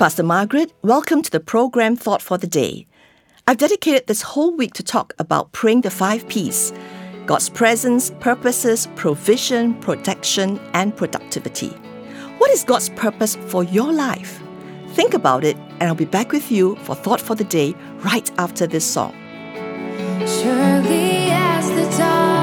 Pastor Margaret. Welcome to the program Thought for the Day. I've dedicated this whole week to talk about praying the five P's God's presence, purposes, provision, protection, and productivity. What is God's purpose for your life? Think about it, and I'll be back with you for Thought for the Day right after this song. Surely as the dawn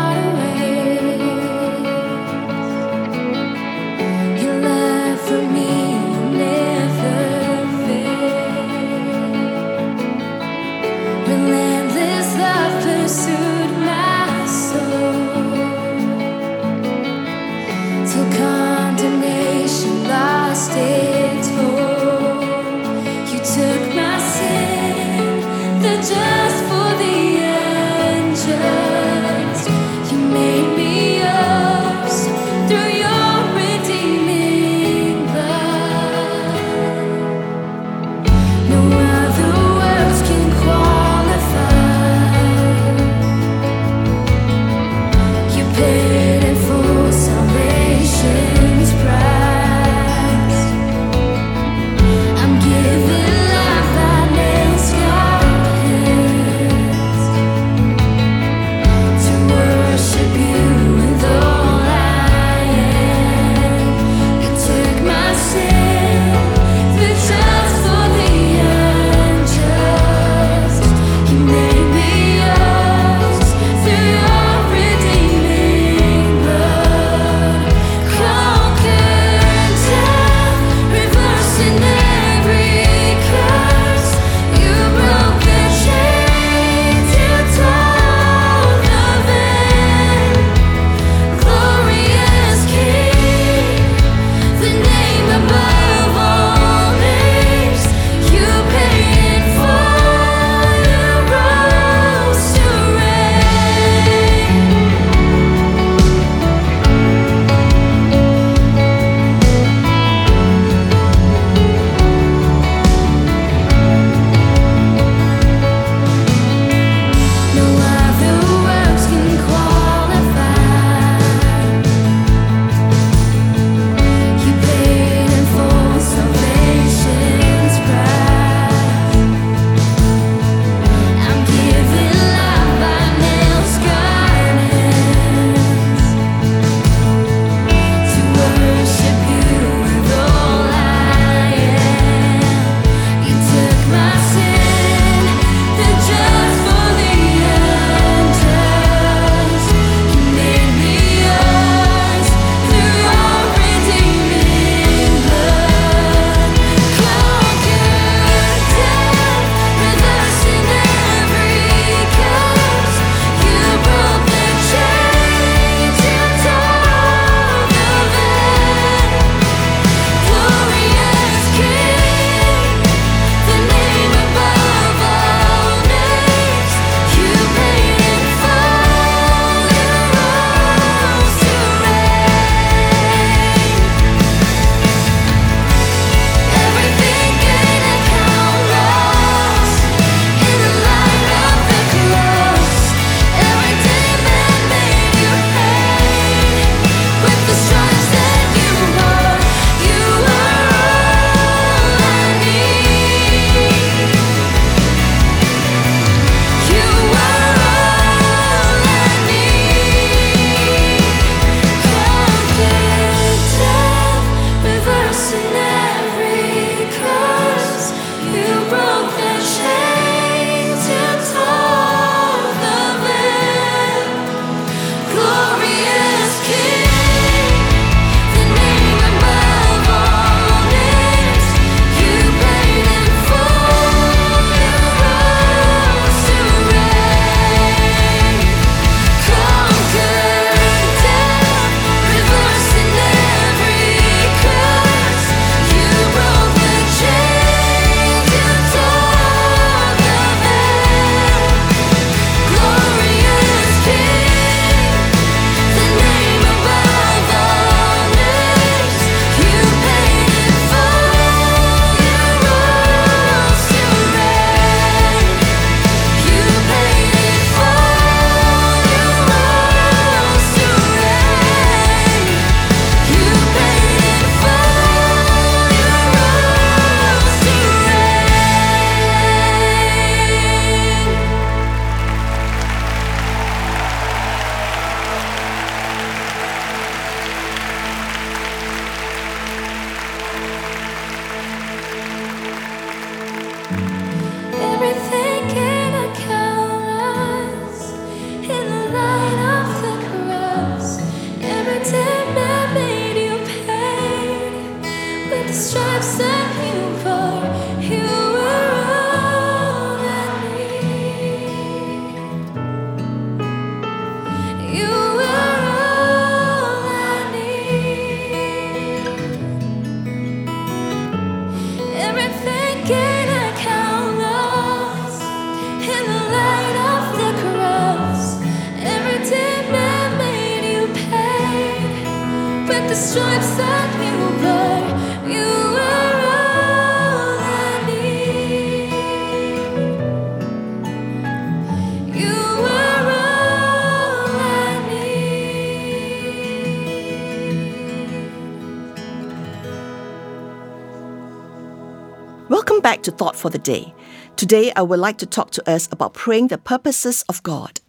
Welcome back to Thought for the Day. Today, I would like to talk to us about praying the purposes of God.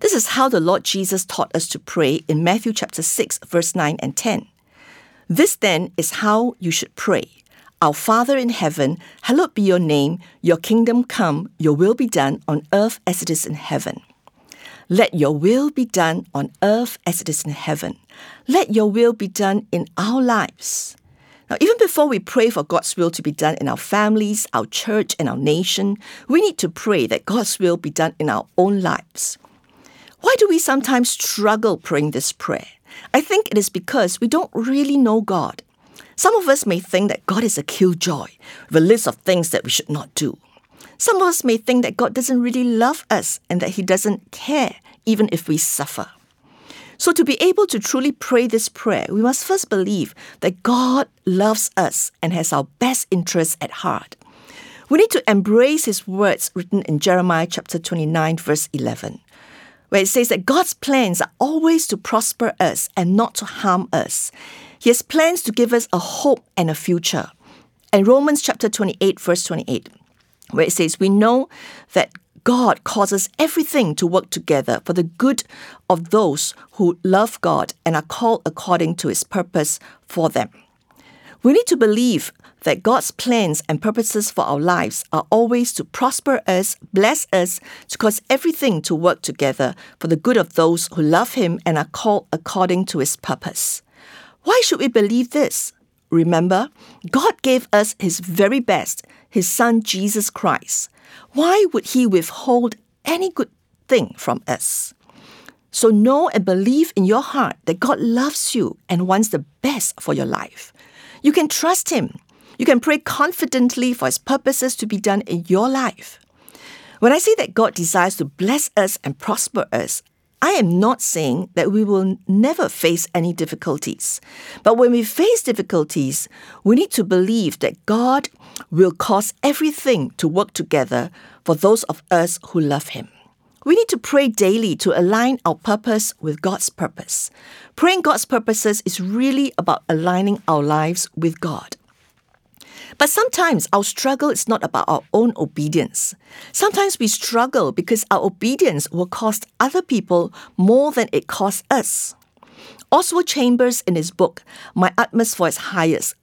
This is how the Lord Jesus taught us to pray in Matthew chapter 6, verse 9 and 10. This then is how you should pray. Our Father in heaven, hallowed be your name, your kingdom come, your will be done on earth as it is in heaven. Let your will be done on earth as it is in heaven. Let your will be done in our lives. Now, even before we pray for God's will to be done in our families, our church, and our nation, we need to pray that God's will be done in our own lives. Why do we sometimes struggle praying this prayer? I think it is because we don't really know God. Some of us may think that God is a killjoy with a list of things that we should not do. Some of us may think that God doesn't really love us and that He doesn't care even if we suffer. So, to be able to truly pray this prayer, we must first believe that God loves us and has our best interests at heart. We need to embrace His words written in Jeremiah chapter 29, verse 11, where it says that God's plans are always to prosper us and not to harm us. He has plans to give us a hope and a future. And Romans chapter 28, verse 28, where it says, We know that God causes everything to work together for the good of those who love God and are called according to his purpose for them. We need to believe that God's plans and purposes for our lives are always to prosper us, bless us, to cause everything to work together for the good of those who love Him and are called according to His purpose. Why should we believe this? Remember, God gave us His very best, His Son Jesus Christ. Why would He withhold any good thing from us? So know and believe in your heart that God loves you and wants the best for your life. You can trust Him. You can pray confidently for His purposes to be done in your life. When I say that God desires to bless us and prosper us, I am not saying that we will never face any difficulties. But when we face difficulties, we need to believe that God will cause everything to work together for those of us who love Him. We need to pray daily to align our purpose with God's purpose. Praying God's purposes is really about aligning our lives with God. But sometimes our struggle is not about our own obedience. Sometimes we struggle because our obedience will cost other people more than it costs us. Oswald Chambers, in his book, My Utmost for Highest,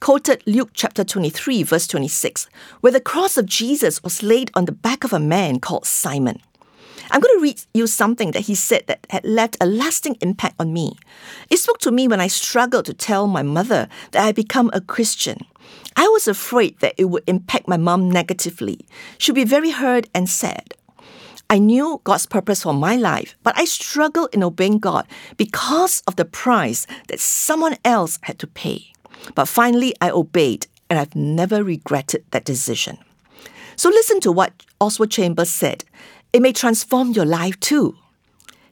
quoted Luke chapter 23, verse 26, where the cross of Jesus was laid on the back of a man called Simon. I'm going to read you something that he said that had left a lasting impact on me. It spoke to me when I struggled to tell my mother that I had become a Christian. I was afraid that it would impact my mom negatively. She'd be very hurt and sad. I knew God's purpose for my life, but I struggled in obeying God because of the price that someone else had to pay. But finally, I obeyed, and I've never regretted that decision. So listen to what Oswald Chambers said. It may transform your life too.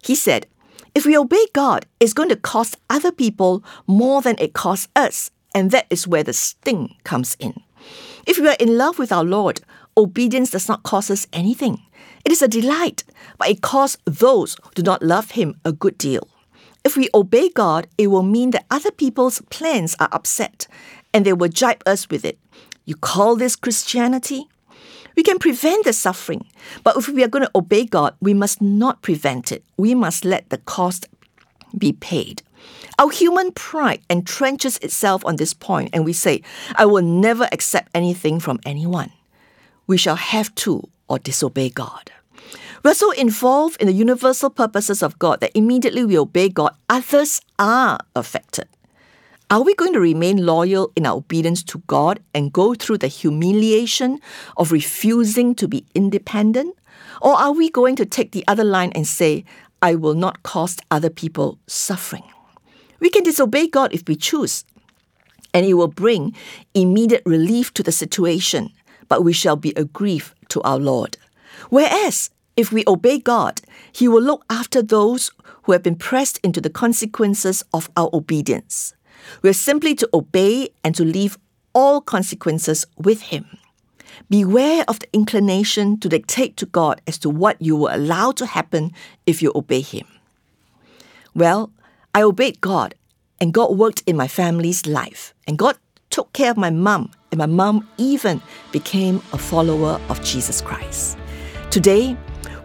He said, if we obey God, it's going to cost other people more than it costs us, and that is where the sting comes in. If we are in love with our Lord, obedience does not cost us anything. It is a delight, but it costs those who do not love Him a good deal. If we obey God, it will mean that other people's plans are upset and they will jibe us with it. You call this Christianity? We can prevent the suffering, but if we are going to obey God, we must not prevent it. We must let the cost be paid. Our human pride entrenches itself on this point, and we say, I will never accept anything from anyone. We shall have to or disobey God. We're so involved in the universal purposes of God that immediately we obey God, others are affected. Are we going to remain loyal in our obedience to God and go through the humiliation of refusing to be independent? Or are we going to take the other line and say, I will not cause other people suffering. We can disobey God if we choose, and it will bring immediate relief to the situation, but we shall be a grief to our Lord. Whereas, if we obey God, He will look after those who have been pressed into the consequences of our obedience. We are simply to obey and to leave all consequences with Him. Beware of the inclination to dictate to God as to what you will allow to happen if you obey Him. Well, I obeyed God, and God worked in my family's life, and God took care of my mom, and my mom even became a follower of Jesus Christ. Today,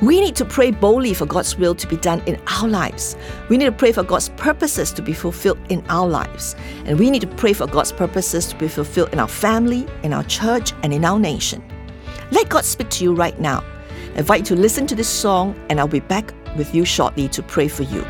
we need to pray boldly for God's will to be done in our lives. We need to pray for God's purposes to be fulfilled in our lives. And we need to pray for God's purposes to be fulfilled in our family, in our church, and in our nation. Let God speak to you right now. I invite you to listen to this song, and I'll be back with you shortly to pray for you.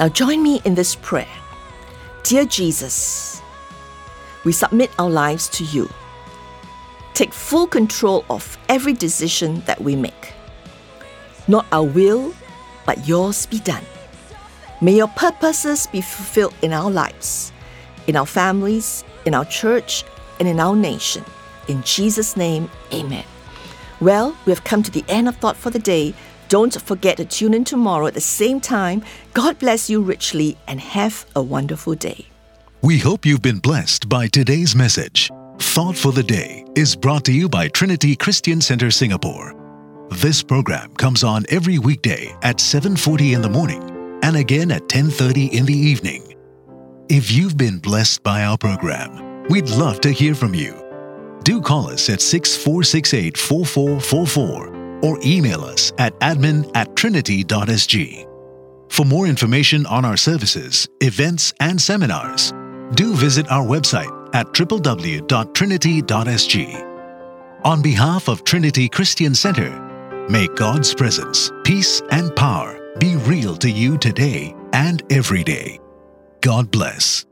Now, join me in this prayer. Dear Jesus, we submit our lives to you. Take full control of every decision that we make. Not our will, but yours be done. May your purposes be fulfilled in our lives, in our families, in our church, and in our nation. In Jesus' name, amen. Well, we have come to the end of Thought for the Day. Don't forget to tune in tomorrow at the same time. God bless you richly and have a wonderful day. We hope you've been blessed by today's message. Thought for the Day is brought to you by Trinity Christian Center Singapore. This program comes on every weekday at 7:40 in the morning and again at 10:30 in the evening. If you've been blessed by our program, we'd love to hear from you. Do call us at 6468 4444 or email us at admin at trinity.sg. For more information on our services, events, and seminars, do visit our website at www.trinity.sg. On behalf of Trinity Christian Center, may God's presence, peace, and power be real to you today and every day. God bless.